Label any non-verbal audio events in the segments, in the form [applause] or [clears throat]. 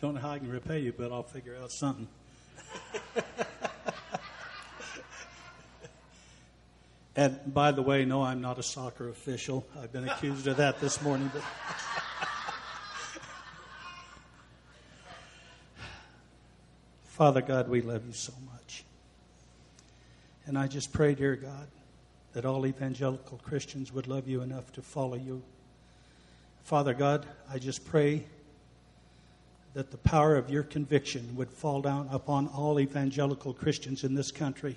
Don't know how I can repay you, but I'll figure out something. and by the way, no, I'm not a soccer official. I've been accused of that this morning. But Father God, we love you so much. And I just pray, dear God, that all evangelical Christians would love you enough to follow you. Father God, I just pray that the power of your conviction would fall down upon all evangelical Christians in this country.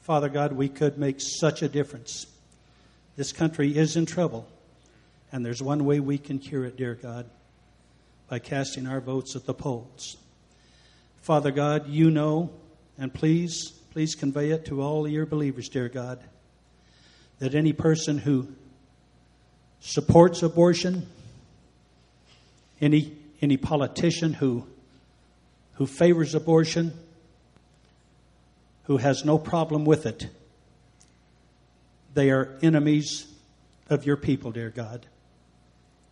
Father God, we could make such a difference. This country is in trouble, and there's one way we can cure it, dear God, by casting our votes at the polls. Father God, you know, and please, please convey it to all your believers, dear God, that any person who supports abortion, any, any politician who, who favors abortion, who has no problem with it, they are enemies of your people, dear God.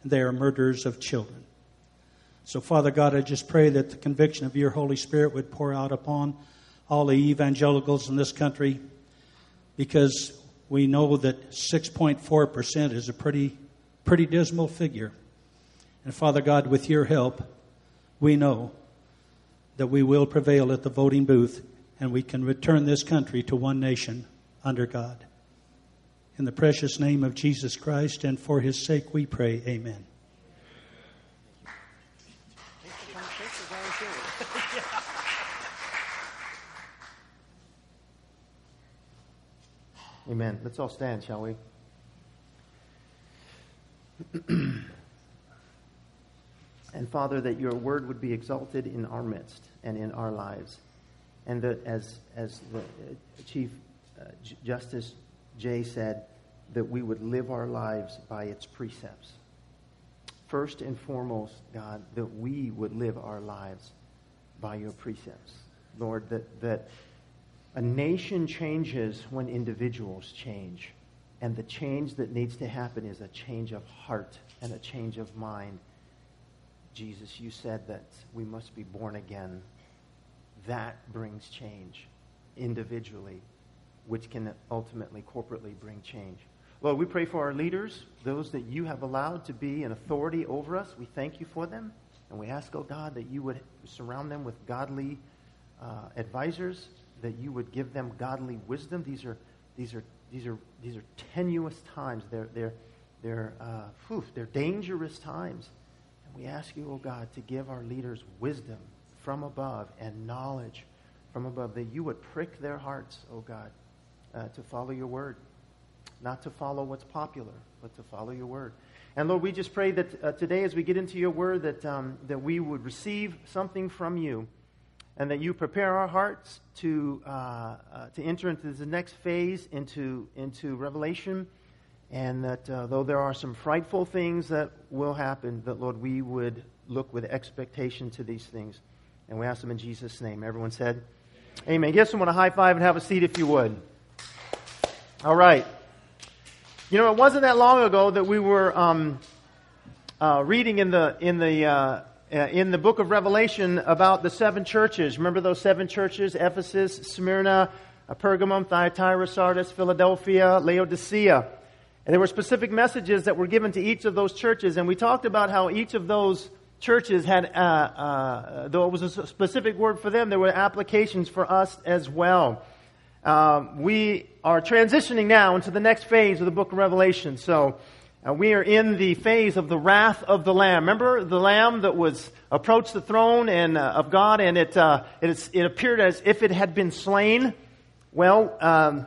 They are murderers of children. So, Father God, I just pray that the conviction of your Holy Spirit would pour out upon all the evangelicals in this country because we know that 6.4% is a pretty, pretty dismal figure. And Father God, with your help, we know that we will prevail at the voting booth and we can return this country to one nation under God. In the precious name of Jesus Christ and for his sake we pray, amen. Amen. Let's all stand, shall we? [clears throat] and Father, that your word would be exalted in our midst and in our lives. And that as, as the uh, Chief uh, Justice Jay said, that we would live our lives by its precepts. First and foremost, God, that we would live our lives by your precepts. Lord, that, that a nation changes when individuals change. And the change that needs to happen is a change of heart and a change of mind. Jesus, you said that we must be born again. That brings change individually, which can ultimately corporately bring change. Lord, we pray for our leaders, those that you have allowed to be an authority over us. We thank you for them. And we ask, oh God, that you would surround them with godly uh, advisors that you would give them godly wisdom. These are, these are, these are, these are tenuous times. They're, they're, they're, uh, whew, they're dangerous times. And we ask you, oh God, to give our leaders wisdom from above and knowledge from above, that you would prick their hearts, oh God, uh, to follow your word. Not to follow what's popular, but to follow your word. And Lord, we just pray that uh, today, as we get into your word, that, um, that we would receive something from you and that you prepare our hearts to, uh, uh, to enter into the next phase, into, into Revelation, and that uh, though there are some frightful things that will happen, that, Lord, we would look with expectation to these things. And we ask them in Jesus' name. Everyone said, Amen. Give someone a high five and have a seat if you would. All right. You know, it wasn't that long ago that we were um, uh, reading in the, in the uh, uh, in the book of Revelation about the seven churches. Remember those seven churches? Ephesus, Smyrna, uh, Pergamum, Thyatira, Sardis, Philadelphia, Laodicea. And there were specific messages that were given to each of those churches. And we talked about how each of those churches had, uh, uh, though it was a specific word for them, there were applications for us as well. Um, we are transitioning now into the next phase of the book of Revelation. So, uh, we are in the phase of the wrath of the Lamb. Remember the Lamb that was approached the throne and uh, of God, and it, uh, it, it, appeared as if it had been slain. Well, um,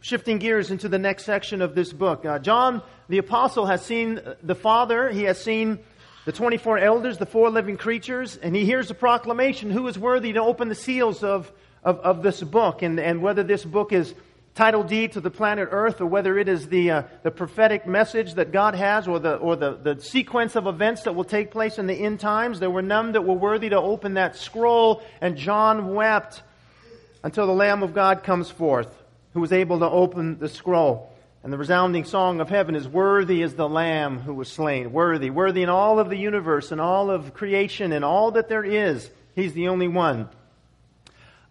shifting gears into the next section of this book, uh, John the apostle has seen the Father. He has seen the 24 elders, the four living creatures, and he hears the proclamation: Who is worthy to open the seals of of, of this book, and and whether this book is title deed to the planet Earth, or whether it is the, uh, the prophetic message that God has, or, the, or the, the sequence of events that will take place in the end times, there were none that were worthy to open that scroll, and John wept until the Lamb of God comes forth, who was able to open the scroll. And the resounding song of heaven is Worthy is the Lamb who was slain. Worthy. Worthy in all of the universe and all of creation and all that there is. He's the only one.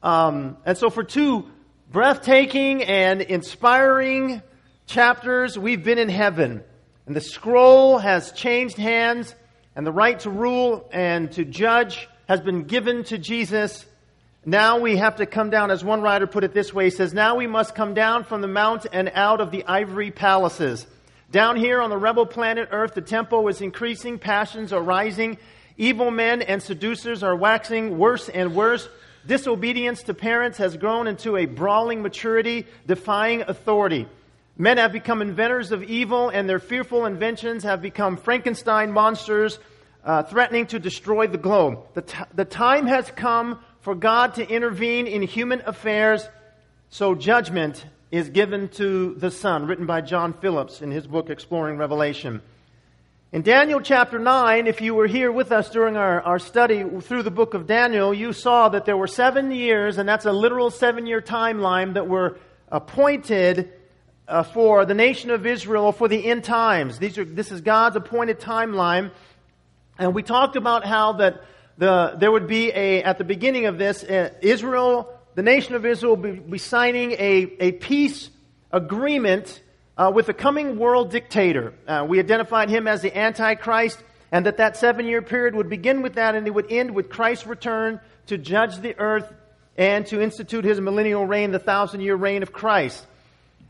Um, and so for two breathtaking and inspiring chapters, we've been in heaven. And the scroll has changed hands, and the right to rule and to judge has been given to Jesus. Now we have to come down, as one writer put it this way, he says, Now we must come down from the mount and out of the ivory palaces. Down here on the rebel planet Earth, the tempo is increasing, passions are rising, evil men and seducers are waxing worse and worse. Disobedience to parents has grown into a brawling maturity, defying authority. Men have become inventors of evil, and their fearful inventions have become Frankenstein monsters uh, threatening to destroy the globe. The, t- the time has come for God to intervene in human affairs, so judgment is given to the Son, written by John Phillips in his book Exploring Revelation. In Daniel chapter 9, if you were here with us during our, our study through the book of Daniel, you saw that there were seven years, and that's a literal seven year timeline that were appointed uh, for the nation of Israel for the end times. These are, this is God's appointed timeline. And we talked about how that the, there would be a, at the beginning of this, uh, Israel, the nation of Israel will be, signing a, a peace agreement uh, with a coming world dictator. Uh, we identified him as the Antichrist, and that that seven year period would begin with that and it would end with Christ's return to judge the earth and to institute his millennial reign, the thousand year reign of Christ.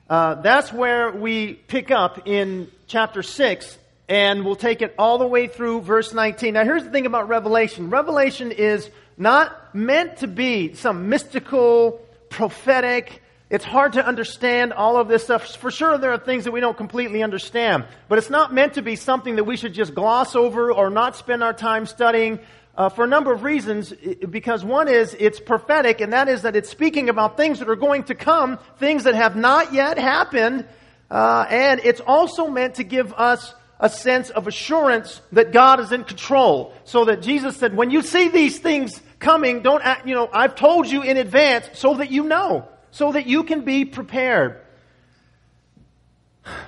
Uh, that's where we pick up in chapter 6, and we'll take it all the way through verse 19. Now, here's the thing about Revelation Revelation is not meant to be some mystical, prophetic, it's hard to understand all of this stuff. For sure, there are things that we don't completely understand, but it's not meant to be something that we should just gloss over or not spend our time studying uh, for a number of reasons. Because one is it's prophetic, and that is that it's speaking about things that are going to come, things that have not yet happened, uh, and it's also meant to give us a sense of assurance that God is in control. So that Jesus said, when you see these things coming, don't act, you know, I've told you in advance so that you know, so that you can be prepared.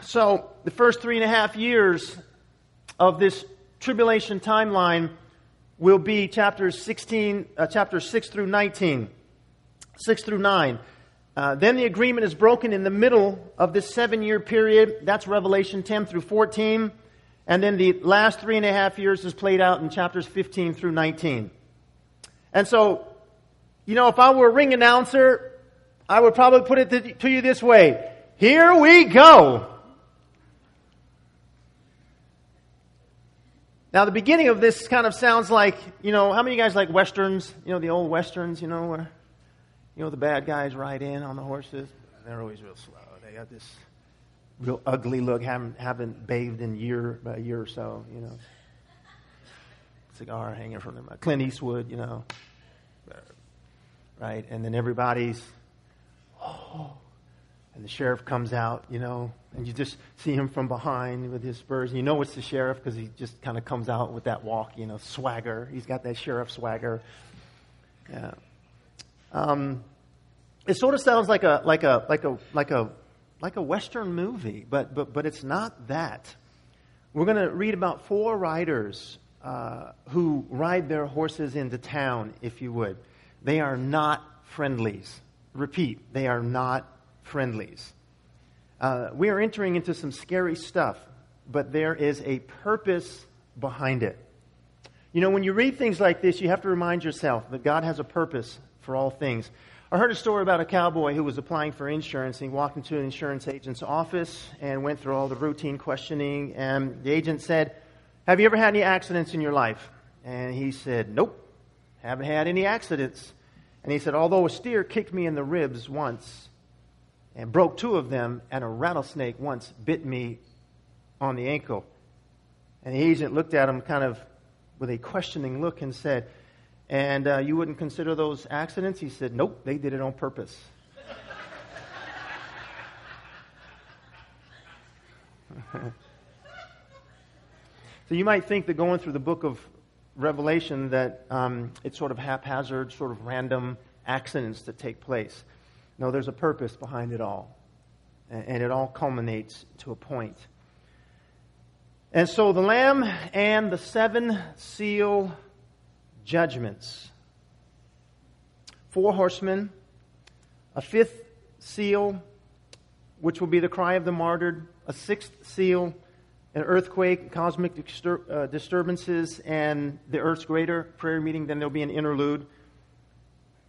So, the first three and a half years of this tribulation timeline will be chapters 16, uh, chapters 6 through 19, 6 through 9. Uh, then the agreement is broken in the middle of this seven year period. That's Revelation 10 through 14. And then the last three and a half years is played out in chapters 15 through 19. And so, you know, if I were a ring announcer, I would probably put it to you this way. Here we go. Now, the beginning of this kind of sounds like, you know, how many of you guys like westerns? You know, the old westerns, you know, where, you know, the bad guys ride in on the horses. They're always real slow. They got this real ugly look, haven't, haven't bathed in year, a year or so, you know. Cigar hanging from them. Clint Eastwood, you know. Right? And then everybody's, oh, and the sheriff comes out, you know, and you just see him from behind with his spurs. And you know it's the sheriff because he just kind of comes out with that walk, you know, swagger. He's got that sheriff swagger. Yeah. Um, it sort of sounds like a like a like a like a like a western movie, but but but it's not that. We're going to read about four riders uh, who ride their horses into town, if you would. They are not friendlies. Repeat, they are not friendlies. Uh, we are entering into some scary stuff, but there is a purpose behind it. You know, when you read things like this, you have to remind yourself that God has a purpose for all things. I heard a story about a cowboy who was applying for insurance. He walked into an insurance agent's office and went through all the routine questioning. And the agent said, Have you ever had any accidents in your life? And he said, Nope, haven't had any accidents. And he said, Although a steer kicked me in the ribs once, and broke two of them, and a rattlesnake once bit me on the ankle. And the agent looked at him kind of with a questioning look and said, And uh, you wouldn't consider those accidents? He said, Nope, they did it on purpose. [laughs] so you might think that going through the book of Revelation that um, it's sort of haphazard, sort of random accidents that take place. No, there's a purpose behind it all. and it all culminates to a point. And so the Lamb and the seven seal judgments. Four horsemen, a fifth seal, which will be the cry of the martyred, a sixth seal, an earthquake, cosmic uh, disturbances, and the earth's greater prayer meeting. Then there'll be an interlude.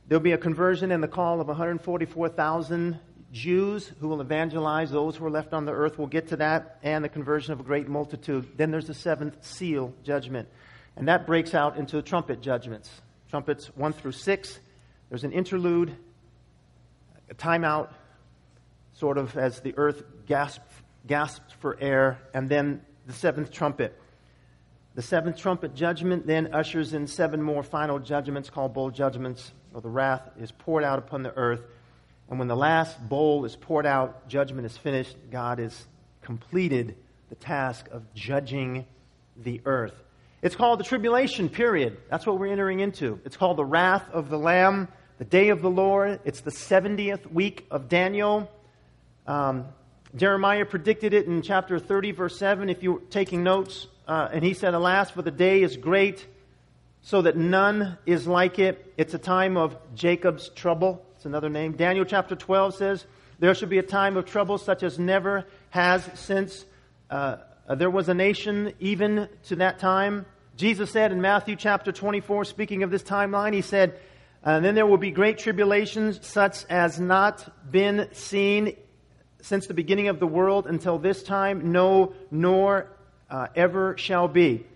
There'll be a conversion and the call of 144,000 Jews who will evangelize those who are left on the earth. We'll get to that, and the conversion of a great multitude. Then there's the seventh seal judgment, and that breaks out into the trumpet judgments. Trumpets 1 through 6. There's an interlude, a timeout, sort of as the earth gasps, gasps for air, and then the seventh trumpet. The seventh trumpet judgment then ushers in seven more final judgments called bowl judgments, or the wrath is poured out upon the earth and when the last bowl is poured out, judgment is finished, God has completed the task of judging the earth. It's called the tribulation period. That's what we're entering into. It's called the wrath of the Lamb, the day of the Lord. It's the 70th week of Daniel. Um, Jeremiah predicted it in chapter 30, verse 7, if you're taking notes. Uh, and he said, Alas, for the day is great, so that none is like it. It's a time of Jacob's trouble. It's another name. Daniel chapter 12 says, There should be a time of trouble such as never has since uh, there was a nation, even to that time. Jesus said in Matthew chapter 24, speaking of this timeline, he said, and then there will be great tribulations such as not been seen since the beginning of the world until this time, no, nor uh, ever shall be.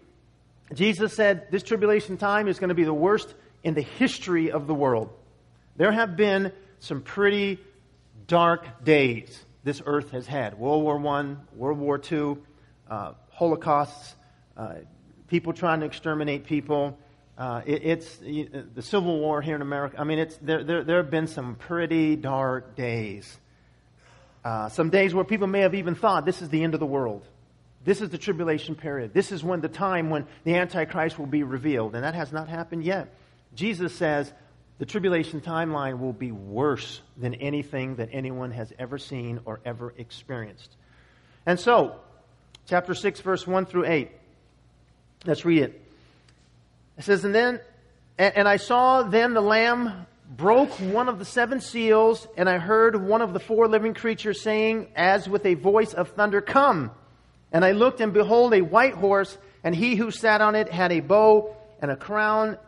Jesus said this tribulation time is going to be the worst in the history of the world. There have been some pretty dark days this earth has had World War I, World War II, uh, Holocausts, uh, people trying to exterminate people. Uh, it, it's the Civil War here in America. I mean, it's, there, there, there have been some pretty dark days. Uh, some days where people may have even thought this is the end of the world. This is the tribulation period. This is when the time when the Antichrist will be revealed. And that has not happened yet. Jesus says, the tribulation timeline will be worse than anything that anyone has ever seen or ever experienced. And so, chapter 6, verse 1 through 8. Let's read it. It says, And then, and I saw then the Lamb broke one of the seven seals, and I heard one of the four living creatures saying, as with a voice of thunder, Come! And I looked, and behold, a white horse, and he who sat on it had a bow and a crown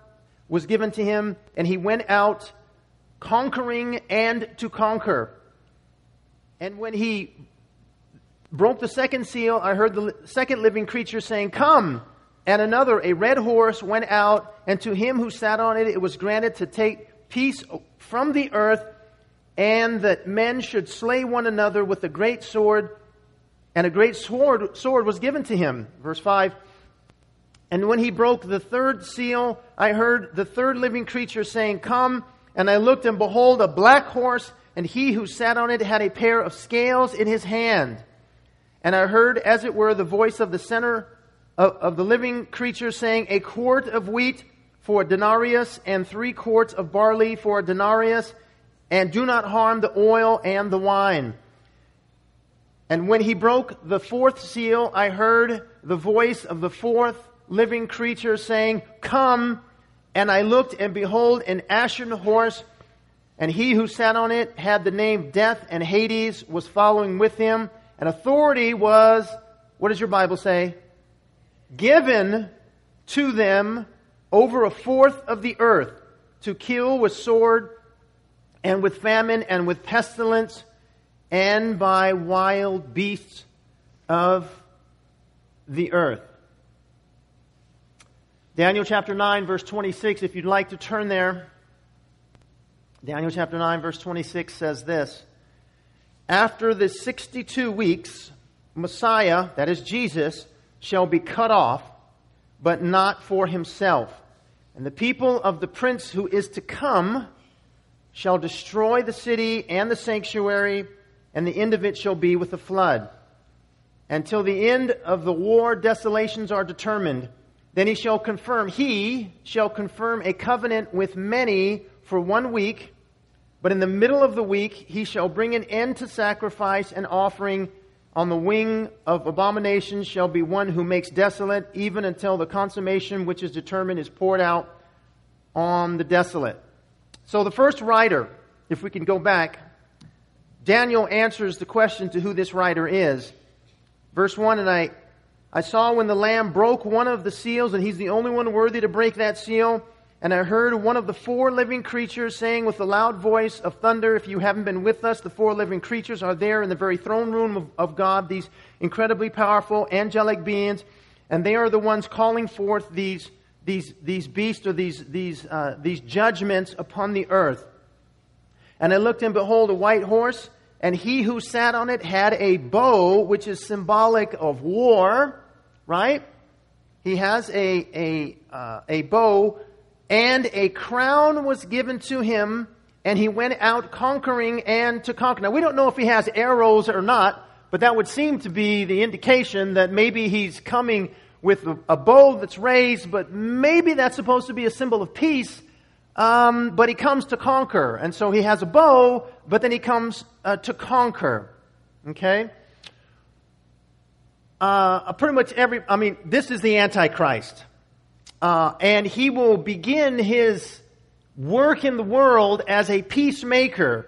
was given to him, and he went out conquering and to conquer. And when he broke the second seal, I heard the second living creature saying, Come! And another, a red horse, went out, and to him who sat on it, it was granted to take peace from the earth, and that men should slay one another with a great sword. And a great sword, sword was given to him. Verse 5 and when he broke the third seal, I heard the third living creature saying, Come. And I looked, and behold, a black horse, and he who sat on it had a pair of scales in his hand. And I heard, as it were, the voice of the center of, of the living creature saying, A quart of wheat for a denarius, and three quarts of barley for a denarius, and do not harm the oil and the wine. And when he broke the fourth seal, I heard the voice of the fourth living creature saying, Come. And I looked, and behold, an ashen horse, and he who sat on it had the name Death, and Hades was following with him. And authority was, what does your Bible say? Given to them over a fourth of the earth to kill with sword, and with famine, and with pestilence, and by wild beasts of the earth. Daniel chapter 9, verse 26, if you'd like to turn there. Daniel chapter 9, verse 26 says this After the 62 weeks, Messiah, that is Jesus, shall be cut off, but not for himself. And the people of the prince who is to come shall destroy the city and the sanctuary, and the end of it shall be with a flood. Until the end of the war, desolations are determined then he shall confirm, he shall confirm a covenant with many for one week, But in the middle of the week, he shall bring an end to sacrifice and offering. On the wing of abomination shall be one who makes desolate, even until the consummation which is determined is poured out on the desolate. So the first writer, if we can go back, Daniel answers the question to who this writer is. Verse 1 And I, I saw when the Lamb broke one of the seals, and he's the only one worthy to break that seal. And I heard one of the four living creatures saying with a loud voice of thunder, If you haven't been with us, the four living creatures are there in the very throne room of, of God, these incredibly powerful angelic beings. And they are the ones calling forth these, these, these beasts or these, these, uh, these judgments upon the earth. And I looked and behold a white horse and he who sat on it had a bow, which is symbolic of war, right? He has a, a, uh, a bow, and a crown was given to him, and he went out conquering and to conquer. Now, we don't know if he has arrows or not, but that would seem to be the indication that maybe he's coming with a, bow that's raised, but maybe that's supposed to be a symbol of peace um, but he comes to conquer. And so he has a bow, but then he comes uh, to conquer. Okay? Uh, pretty much every, I mean, this is the Antichrist. Uh, and he will begin his work in the world as a peacemaker.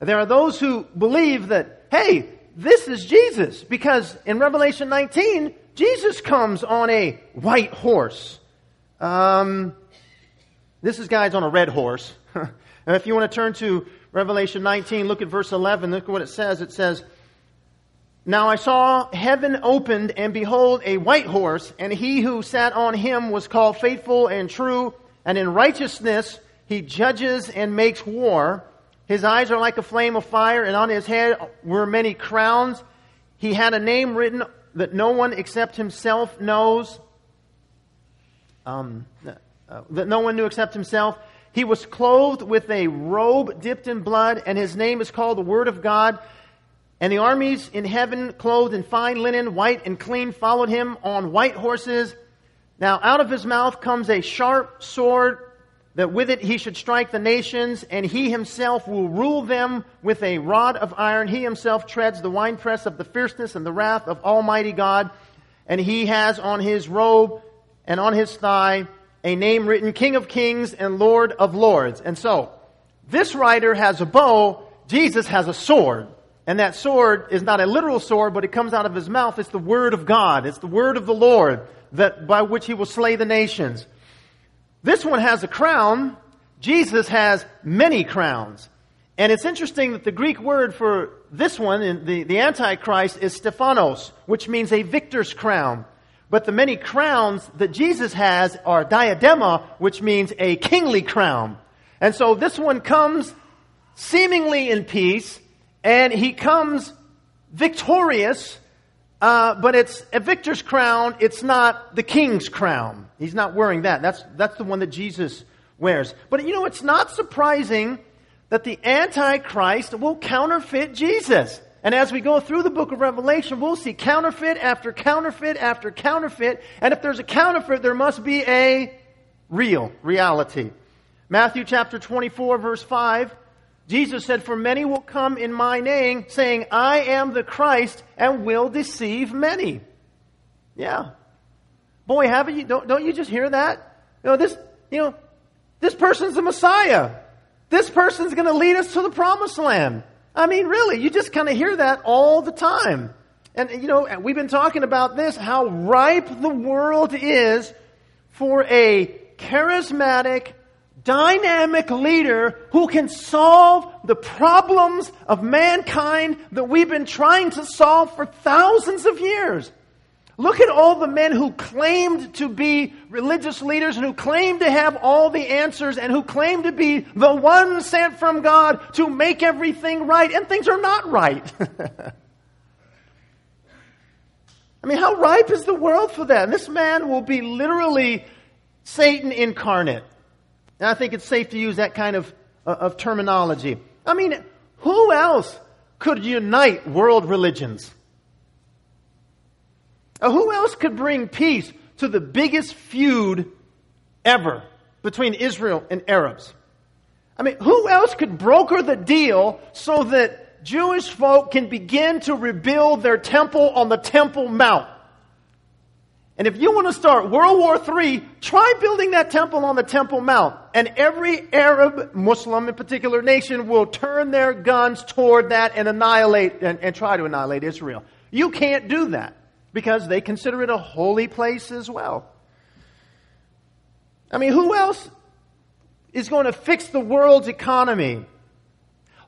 There are those who believe that, hey, this is Jesus, because in Revelation 19, Jesus comes on a white horse. Um, this is guys on a red horse. [laughs] if you want to turn to Revelation 19, look at verse 11. Look at what it says. It says, Now I saw heaven opened, and behold, a white horse, and he who sat on him was called faithful and true, and in righteousness he judges and makes war. His eyes are like a flame of fire, and on his head were many crowns. He had a name written that no one except himself knows. Um, uh, that no one knew except himself. He was clothed with a robe dipped in blood, and his name is called the Word of God. And the armies in heaven, clothed in fine linen, white and clean, followed him on white horses. Now out of his mouth comes a sharp sword, that with it he should strike the nations, and he himself will rule them with a rod of iron. He himself treads the winepress of the fierceness and the wrath of Almighty God. And he has on his robe and on his thigh a name written King of Kings and Lord of Lords. And so, this writer has a bow, Jesus has a sword. And that sword is not a literal sword, but it comes out of his mouth. It's the word of God. It's the word of the Lord that by which he will slay the nations. This one has a crown. Jesus has many crowns. And it's interesting that the Greek word for this one, the, the Antichrist, is Stephanos, which means a victor's crown. But the many crowns that Jesus has are diadema, which means a kingly crown. And so this one comes seemingly in peace, and he comes victorious, uh, but it's a victor's crown. It's not the king's crown. He's not wearing that. That's, that's the one that Jesus wears. But you know, it's not surprising that the Antichrist will counterfeit Jesus. And as we go through the book of Revelation, we'll see counterfeit after counterfeit after counterfeit. And if there's a counterfeit, there must be a real reality. Matthew chapter 24, verse 5. Jesus said, For many will come in my name, saying, I am the Christ, and will deceive many. Yeah. Boy, haven't you, don't, don't you just hear that? You know, this, you know, this person's the Messiah. This person's going to lead us to the promised land. I mean, really, you just kind of hear that all the time. And, you know, we've been talking about this, how ripe the world is for a charismatic, dynamic leader who can solve the problems of mankind that we've been trying to solve for thousands of years. Look at all the men who claimed to be religious leaders and who claimed to have all the answers and who claimed to be the one sent from God to make everything right, and things are not right. [laughs] I mean, how ripe is the world for that? And this man will be literally Satan incarnate. And I think it's safe to use that kind of, uh, of terminology. I mean, who else could unite world religions? Now, who else could bring peace to the biggest feud ever between Israel and Arabs? I mean, who else could broker the deal so that Jewish folk can begin to rebuild their temple on the Temple Mount? And if you want to start World War III, try building that temple on the Temple Mount. And every Arab, Muslim in particular nation will turn their guns toward that and annihilate and, and try to annihilate Israel. You can't do that because they consider it a holy place as well. I mean, who else is going to fix the world's economy?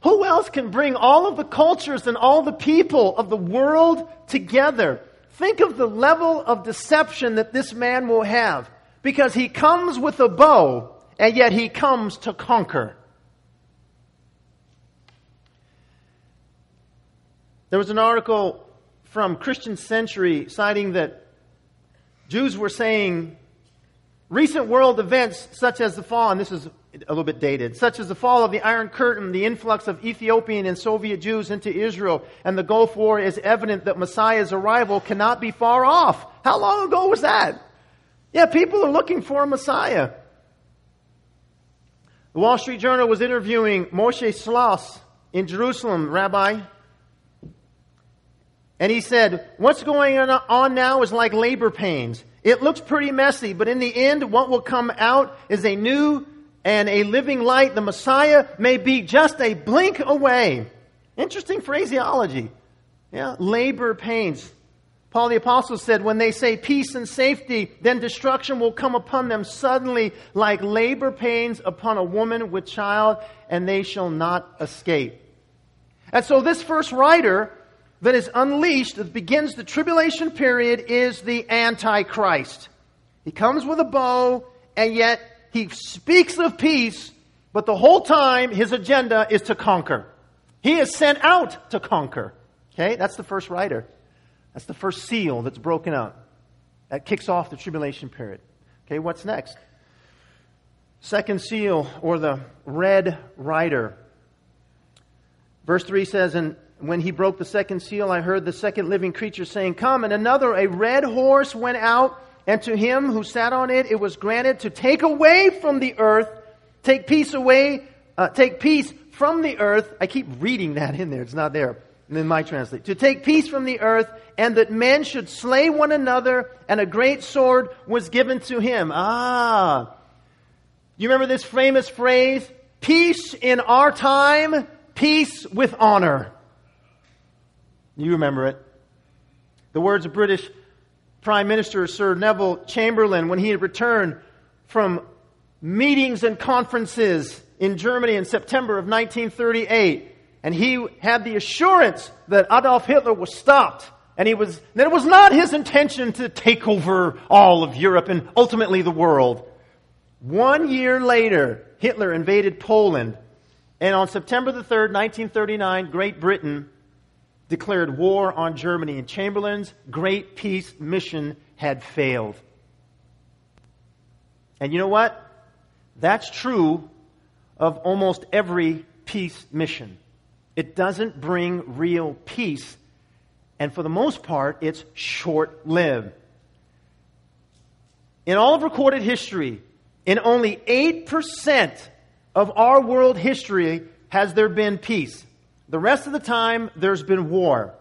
Who else can bring all of the cultures and all the people of the world together? Think of the level of deception that this man will have because he comes with a bow and yet he comes to conquer. There was an article from Christian Century citing that Jews were saying recent world events such as the fall, and this is a little bit dated, such as the fall of the Iron Curtain, the influx of Ethiopian and Soviet Jews into Israel, and the Gulf War is evident that Messiah's arrival cannot be far off. How long ago was that? Yeah, people are looking for a Messiah. The Wall Street Journal was interviewing Moshe Schloss in Jerusalem, Rabbi. And he said, What's going on now is like labor pains. It looks pretty messy, but in the end, what will come out is a new and a living light, the Messiah may be just a blink away. Interesting phraseology. Yeah, labor pains. Paul the Apostle said, when they say peace and safety, then destruction will come upon them suddenly like labor pains upon a woman with child, and they shall not escape. And so this first writer that is unleashed, that begins the tribulation period, is the Antichrist. He comes with a bow, and yet he speaks of peace, but the whole time his agenda is to conquer. He is sent out to conquer. Okay, that's the first writer. That's the first seal that's broken out. That kicks off the tribulation period. Okay, what's next? Second seal, or the red rider. Verse 3 says, And when he broke the second seal, I heard the second living creature saying, Come, and another, a red horse went out and to him who sat on it, it was granted to take away from the earth, take peace away, uh, take peace from the earth. I keep reading that in there. It's not there in my translate. To take peace from the earth, and that men should slay one another, and a great sword was given to him. Ah. You remember this famous phrase? Peace in our time, peace with honor. You remember it. The words of British Prime Minister Sir Neville Chamberlain when he had returned from meetings and conferences in Germany in September of 1938. And he had the assurance that Adolf Hitler was stopped. And he was, that it was not his intention to take over all of Europe and ultimately the world. One year later, Hitler invaded Poland. And on September the 3rd, 1939, Great Britain declared war on Germany, and Chamberlain's great peace mission had failed. And you know what? That's true of almost every peace mission. It doesn't bring real peace, and for the most part, it's short lived. In all of recorded history, in only 8% of our world history has there been peace. The rest of the time, there's been war.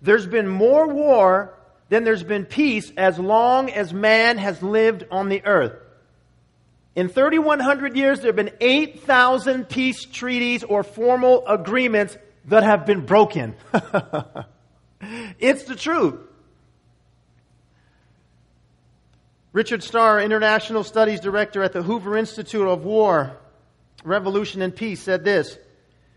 There's been more war than there's been peace as long as man has lived on the earth. In 3,100 years, there have been 8,000 peace treaties or formal agreements that have been broken. [laughs] it's the truth. Richard Staar, International Studies Director at the Hoover Institute of War, Revolution and Peace, said this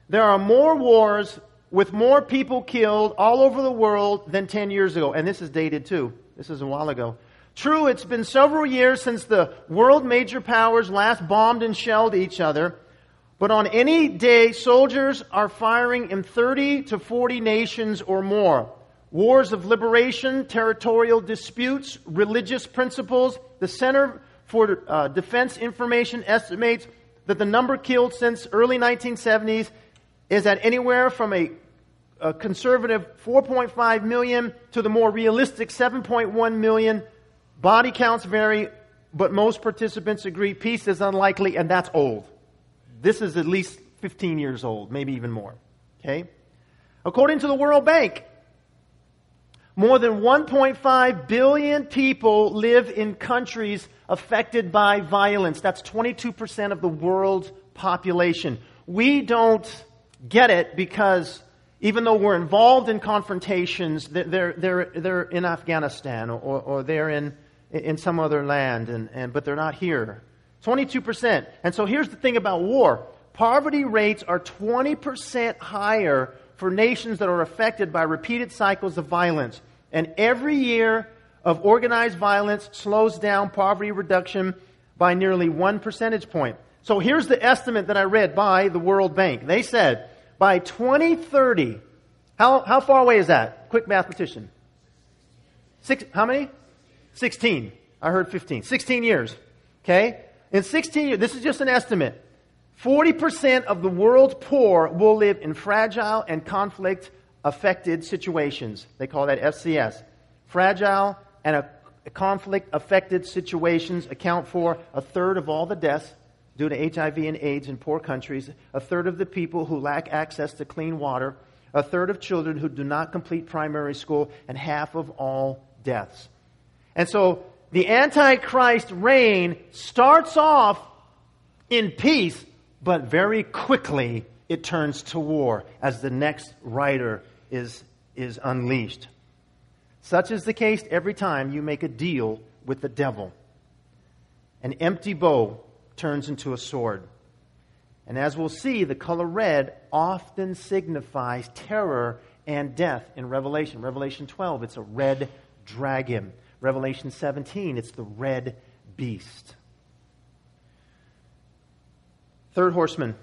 there are more wars with more people killed all over the world than 10 years ago. And this is dated too. This is a while ago. True, it's been several years since the world major powers last bombed and shelled each other. But on any day, soldiers are firing in 30 to 40 nations or more. Wars of liberation, territorial disputes, religious principles. The Center for uh, Defense Information estimates that the number killed since early 1970s is that anywhere from a, a conservative 4.5 million to the more realistic 7.1 million. Body counts vary, but most participants agree peace is unlikely, and that's old. This is at least 15 years old, maybe even more. Okay? According to the World Bank, more than 1.5 billion people live in countries affected by violence. That's 22% of the world's population. We don't get it because even though we're involved in confrontations, they're, they're, they're in Afghanistan or, or they're in, in some other land, and, and, but they're not here. 22%. And so here's the thing about war poverty rates are 20% higher for nations that are affected by repeated cycles of violence. And every year of organized violence slows down poverty reduction by nearly one percentage point. So here's the estimate that I read by the World Bank. They said by 2030, how, how far away is that? Quick mathematician. Six, how many? 16. I heard 15. 16 years. Okay? In 16 years, this is just an estimate. 40% of the world's poor will live in fragile and conflict affected situations. They call that FCS. Fragile and conflict affected situations account for a third of all the deaths due to HIV and AIDS in poor countries, a third of the people who lack access to clean water, a third of children who do not complete primary school, and half of all deaths. And so the Antichrist reign starts off in peace, but very quickly it turns to war as the next rider is, is unleashed. Such is the case every time you make a deal with the devil. An empty bow turns into a sword. And as we'll see, the color red often signifies terror and death in Revelation. Revelation 12, it's a red dragon. Revelation 17, it's the red beast. Third horseman.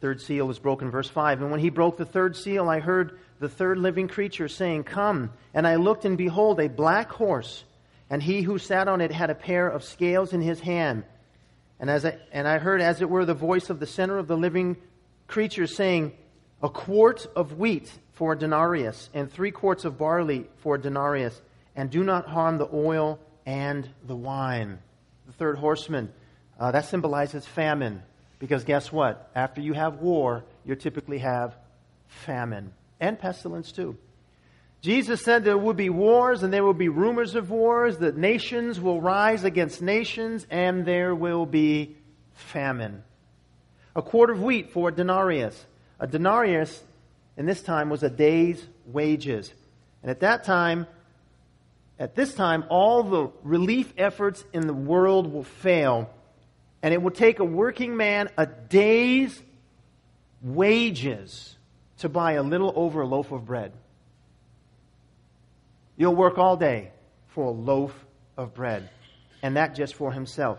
Third seal was broken, verse 5. And when he broke the third seal, I heard the third living creature saying, Come. And I looked, and behold, a black horse and he who sat on it had a pair of scales in his hand. And, as I, and I heard, as it were, the voice of the center of the living creature saying, A quart of wheat for a denarius, and three quarts of barley for a denarius, and do not harm the oil and the wine. The third horseman, uh, that symbolizes famine. Because guess what? After you have war, you typically have famine and pestilence too. Jesus said there would be wars and there will be rumors of wars, that nations will rise against nations, and there will be famine. A quart of wheat for a denarius. A denarius in this time was a day's wages. And at that time, at this time, all the relief efforts in the world will fail. And it will take a working man a day's wages to buy a little over a loaf of bread. You'll work all day for a loaf of bread, and that just for himself.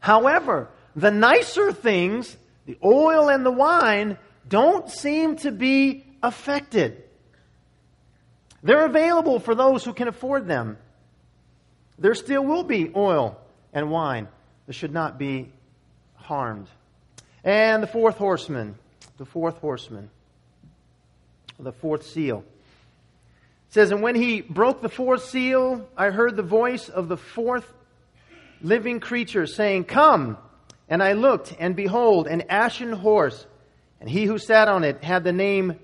However, the nicer things, the oil and the wine, don't seem to be affected. They're available for those who can afford them. There still will be oil and wine that should not be harmed. And the fourth horseman, the fourth horseman, the fourth seal says, And when he broke the fourth seal, I heard the voice of the fourth living creature saying, Come. And I looked, and behold, an ashen horse, and he who sat on it had the name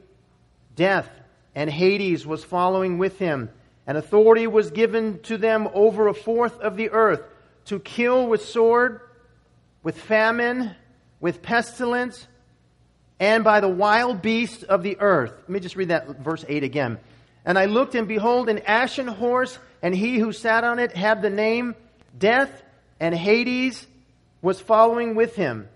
Death, and Hades was following with him. And authority was given to them over a fourth of the earth to kill with sword, with famine, with pestilence, and by the wild beasts of the earth. Let me just read that verse 8 again. And I looked, and behold, an ashen horse, and he who sat on it had the name Death, and Hades was following with him.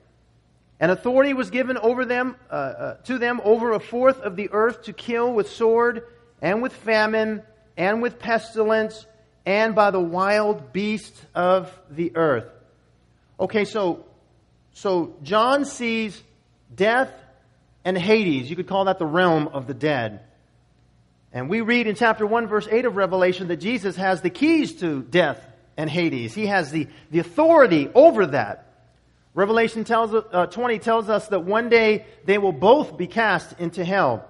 And authority was given over them, uh, uh, to them over a fourth of the earth to kill with sword, and with famine, and with pestilence, and by the wild beasts of the earth. Okay, so, so John sees death and Hades. You could call that the realm of the dead. And we read in chapter 1, verse 8 of Revelation that Jesus has the keys to death and Hades. He has the, the authority over that. Revelation tells, uh, 20 tells us that one day they will both be cast into hell.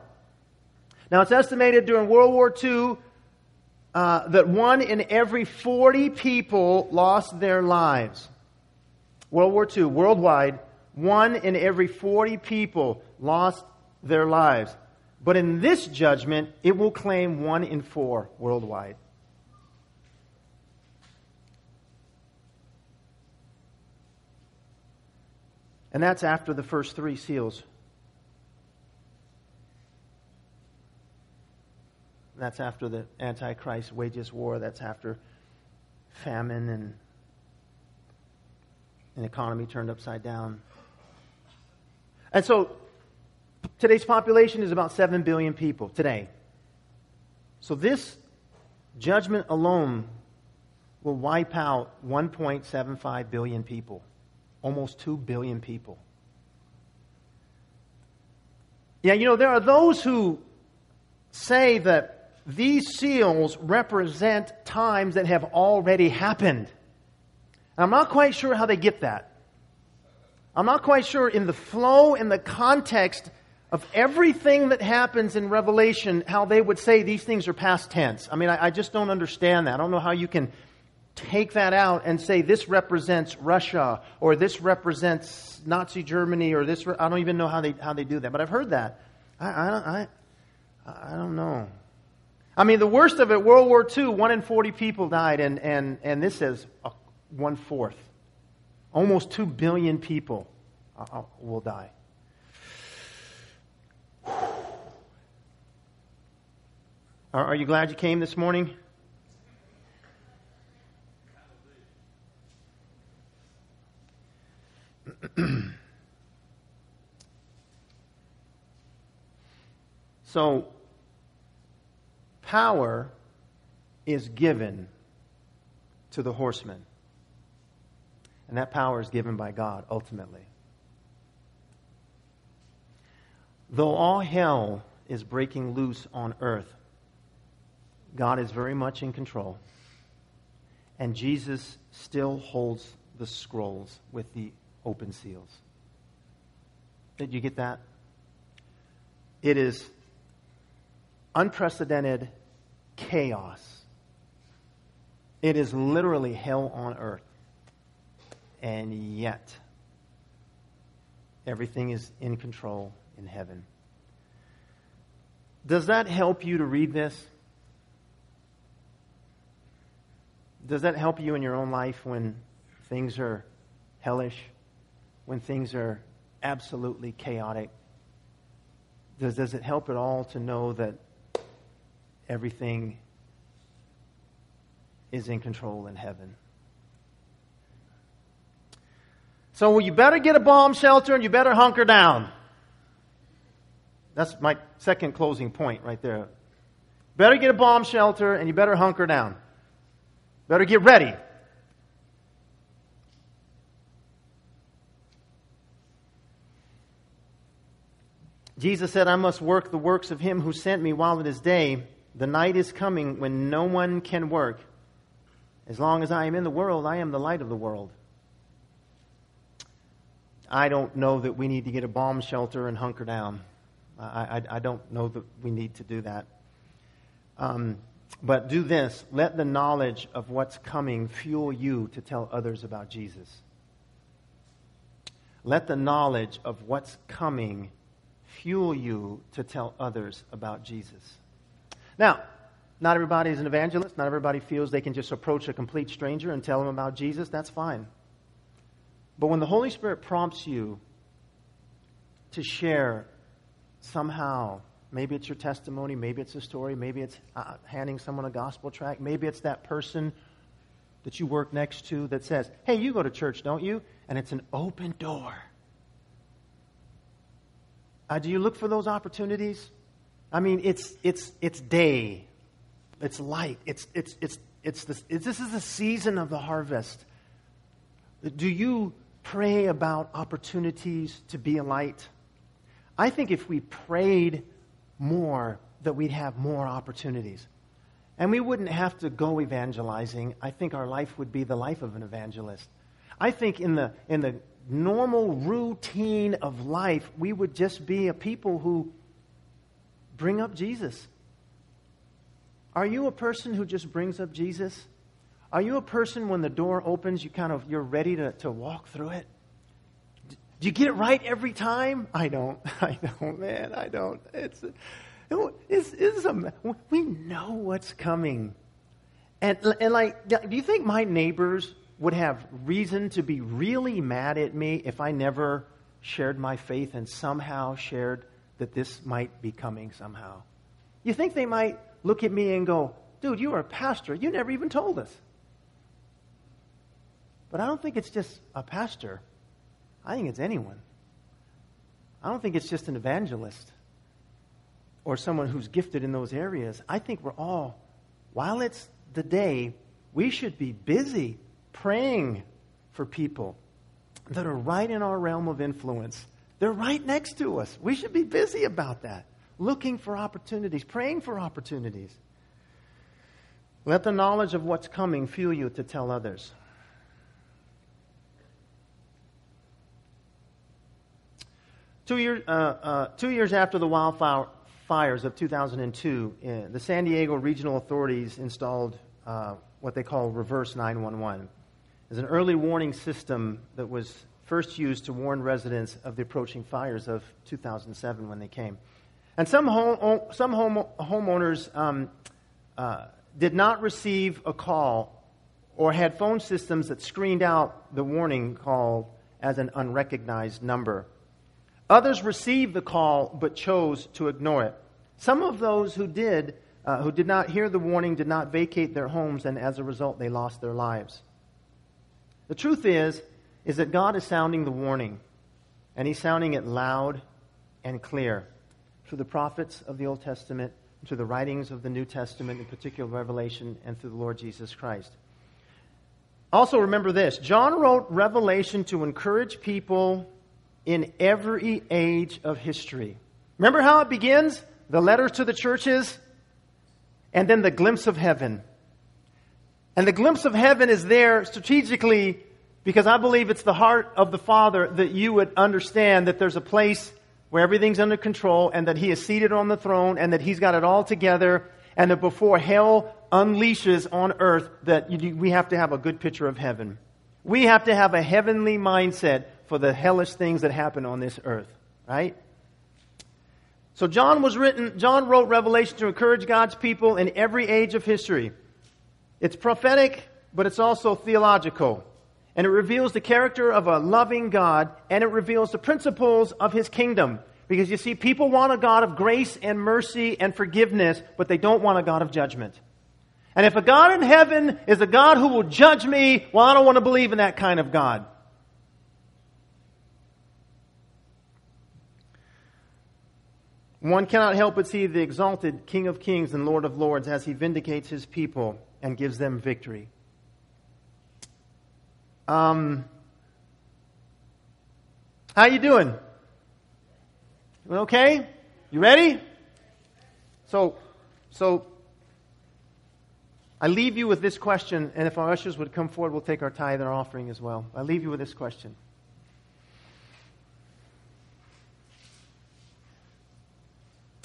Now, it's estimated during World War II uh, that one in every 40 people lost their lives. World War II, worldwide, one in every 40 people lost their lives. But in this judgment, it will claim one in four worldwide. And that's after the first three seals. That's after the Antichrist wages war. That's after famine and an economy turned upside down. And so today's population is about 7 billion people today. So this judgment alone will wipe out 1.75 billion people, almost 2 billion people. Yeah, you know, there are those who say that these seals represent times that have already happened. And I'm not quite sure how they get that. I'm not quite sure in the flow, in the context of everything that happens in Revelation, how they would say these things are past tense. I mean, I, I just don't understand that. I don't know how you can take that out and say this represents Russia or this represents Nazi Germany or this. I don't even know how they how they do that, but I've heard that. I I don't, I, I don't know. I mean, the worst of it, World War II, one in forty people died, and and and this says one fourth. Almost 2 billion people uh, uh, will die. Are, you glad you came this morning? So, power is given to the horsemen. And that power is given by God ultimately. Though all hell is breaking loose on earth, God is very much in control. And Jesus still holds the scrolls with the open seals. Did you get that? It is unprecedented chaos. It is literally hell on earth and yet everything is in control in heaven. Does that help you to read this? Does that help you in your own life when things are hellish, when things are absolutely chaotic? Does, does it help at all to know that everything is in control in heaven? So you better get a bomb shelter and you better hunker down. That's my second closing point right there. Better get a bomb shelter and you better hunker down. Better get ready. Jesus said, I must work the works of him who sent me while it is day. The night is coming when no one can work. As long as I am in the world, I am the light of the world. I don't know that we need to get a bomb shelter and hunker down. I, I, I don't know that we need to do that. Um, but do this let the knowledge of what's coming fuel you to tell others about Jesus. Let the knowledge of what's coming fuel you to tell others about Jesus. Now, not everybody is an evangelist. Not everybody feels they can just approach a complete stranger and tell them about Jesus. That's fine. But when the Holy Spirit prompts you to share somehow, maybe it's your testimony, maybe it's a story, maybe it's uh, handing someone a gospel tract, maybe it's that person that you work next to that says, Hey, you go to church, don't you? And it's an open door. Uh, do you look for those opportunities? I mean, it's, it's, it's day, it's light, it's, it's, it's, it's, this, it's this is the season of the harvest. Do you pray about opportunities to be a light. I think if we prayed more, that we'd have more opportunities. And we wouldn't have to go evangelizing. I think our life would be the life of an evangelist. I think in the, in the normal routine of life, we would just be a people who bring up Jesus. Are you a person who just brings up Jesus? Are you a person when the door opens, you kind of you're ready to, to walk through it? Do you get it right every time? I don't. [laughs] I don't, man. I don't. It's, it's, it's a, we know what's coming. And, and like, do you think my neighbors would have reason to be really mad at me if I never shared my faith and somehow shared that this might be coming somehow? You think they might look at me and go, dude, you are a pastor. You never even told us. But I don't think it's just a pastor. I think it's anyone. I don't think it's just an evangelist or someone who's gifted in those areas. I think we're all, while it's the day, we should be busy praying for people that are right in our realm of influence. They're right next to us. We should be busy about that, looking for opportunities, praying for opportunities. Let the knowledge of what's coming fuel you to tell others. Two, year, uh, uh, two years after the wildfires of 2002, uh, the San Diego regional authorities installed uh, what they call reverse 911. It's an early warning system that was first used to warn residents of the approaching fires of 2007 when they came. And some, home, some home, homeowners um, uh, did not receive a call or had phone systems that screened out the warning call as an unrecognized number. Others received the call but chose to ignore it. Some of those who did, uh, who did not hear the warning, did not vacate their homes, and as a result, they lost their lives. The truth is, is that God is sounding the warning, and He's sounding it loud and clear through the prophets of the Old Testament, through the writings of the New Testament, in particular Revelation, and through the Lord Jesus Christ. Also, remember this John wrote Revelation to encourage people in every age of history. Remember how it begins? The letters to the churches, and then the glimpse of heaven. And the glimpse of heaven is there strategically because I believe it's the heart of the Father that you would understand that there's a place where everything's under control and that He is seated on the throne and that He's got it all together and that before hell unleashes on earth that you, we have to have a good picture of heaven. We have to have a heavenly mindset for the hellish things that happen on this earth, right? So John was written, John wrote Revelation to encourage God's people in every age of history. It's prophetic, but it's also theological. And it reveals the character of a loving God, and it reveals the principles of his kingdom. Because you see, people want a God of grace and mercy and forgiveness, but they don't want a God of judgment. And if a God in heaven is a God who will judge me, well, I don't want to believe in that kind of God. One cannot help but see the exalted King of Kings and Lord of Lords as he vindicates his people and gives them victory. Um, how you doing? You okay? You ready? So, so I leave you with this question, and if our ushers would come forward, we'll take our tithe and our offering as well. I leave you with this question.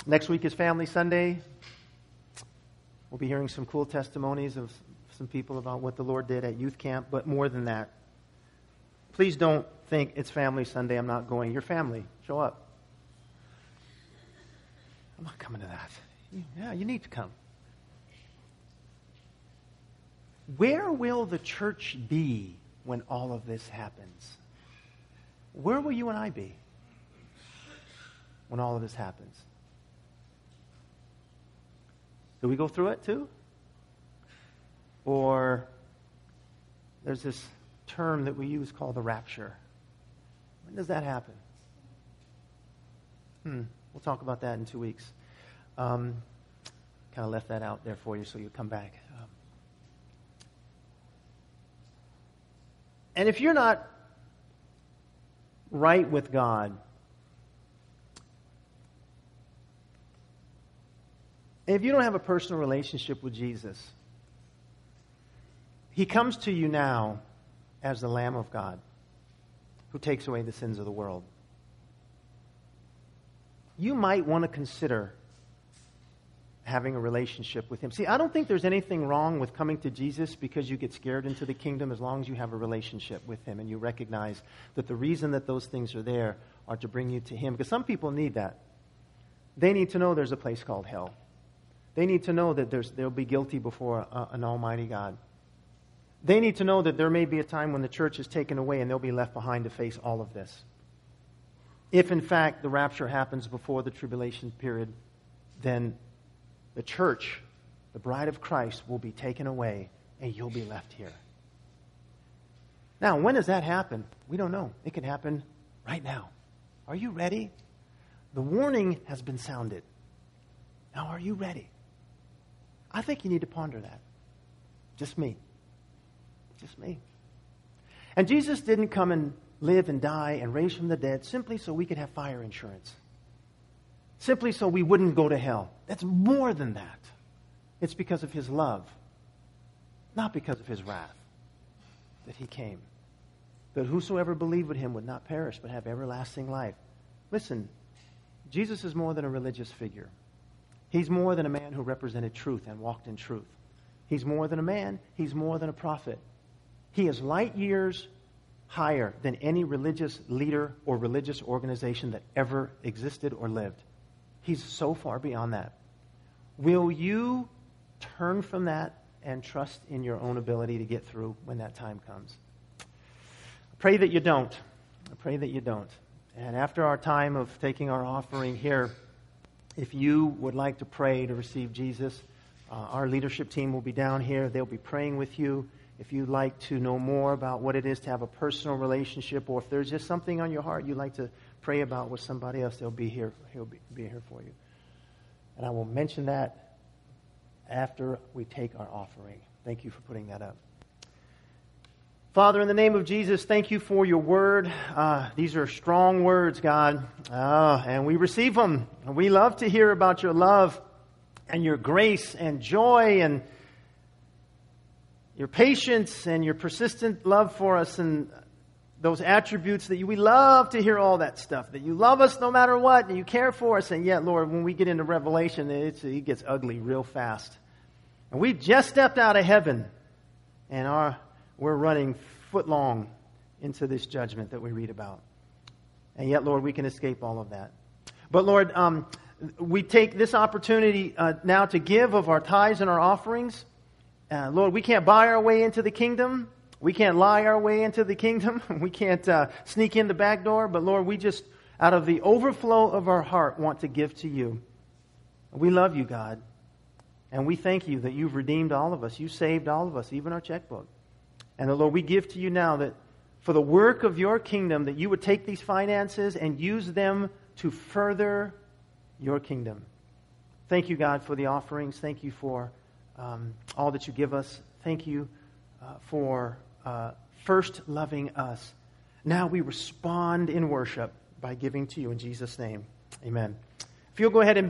Next week is Family Sunday. We'll be hearing some cool testimonies of some people about what the Lord did at youth camp, but more than that. Please don't think it's Family Sunday, I'm not going. Your family. Show up. I'm not coming to that. Yeah, you need to come. Where will the church be when all of this happens? Where will you and I be when all of this happens? Do we go through it too? Or there's this term that we use called the rapture. When does that happen? Hmm. We'll talk about that in two weeks. Um, kind of left that out there for you so you come back. Um, and if you're not right with God, if you don't have a personal relationship with Jesus, He comes to you now as the Lamb of God who takes away the sins of the world. You might want to consider having a relationship with Him. See, I don't think there's anything wrong with coming to Jesus because you get scared into the kingdom as long as you have a relationship with Him and you recognize that the reason that those things are there are to bring you to Him. Because some people need that. They need to know there's a place called hell. They need to know that they'll be guilty before a, an almighty God. They need to know that there may be a time when the church is taken away and they'll be left behind to face all of this. If, in fact, the rapture happens before the tribulation period, then the church, the bride of Christ, will be taken away and you'll be left here. Now, when does that happen? We don't know. It can happen right now. Are you ready? The warning has been sounded. Now, are you ready? I think you need to ponder that. Just me. Just me. And Jesus didn't come and live and die and raise from the dead simply so we could have fire insurance. Simply so we wouldn't go to hell. That's more than that. It's because of his love, not because of his wrath, that he came. That whosoever believed in him would not perish but have everlasting life. Listen, Jesus is more than a religious figure. He's more than a man who represented truth and walked in truth. He's more than a man, he's more than a prophet. He is light years higher than any religious leader or religious organization that ever existed or lived. He's so far beyond that. Will you turn from that and trust in your own ability to get through when that time comes? I pray that you don't. I pray that you don't. And after our time of taking our offering here, if you would like to pray to receive Jesus, uh, our leadership team will be down here. They'll be praying with you. If you'd like to know more about what it is to have a personal relationship, or if there's just something on your heart you'd like to pray about with somebody else, they'll be here. He'll be, be here for you. And I will mention that after we take our offering. Thank you for putting that up. Father, in the name of Jesus, thank you for your word. Uh, these are strong words, God, uh, and we receive them. We love to hear about your love and your grace and joy and your patience and your persistent love for us and those attributes that you, we love to hear all that stuff, that you love us no matter what and you care for us. And yet, Lord, when we get into Revelation, it gets ugly real fast. And we've just stepped out of heaven and our we're running footlong into this judgment that we read about. And yet, Lord, we can escape all of that. But, Lord, um, we take this opportunity uh, now to give of our tithes and our offerings. Uh, Lord, we can't buy our way into the kingdom. We can't lie our way into the kingdom. [laughs] we can't uh, sneak in the back door. But, Lord, we just, out of the overflow of our heart, want to give to you. We love you, God. And we thank you that you've redeemed all of us. You saved all of us, even our checkbook. And the Lord, we give to you now that for the work of your kingdom, that you would take these finances and use them to further your kingdom. Thank you, God, for the offerings. Thank you for um, all that you give us. Thank you uh, for uh, first loving us. Now we respond in worship by giving to you in Jesus' name. Amen. If you'll go ahead and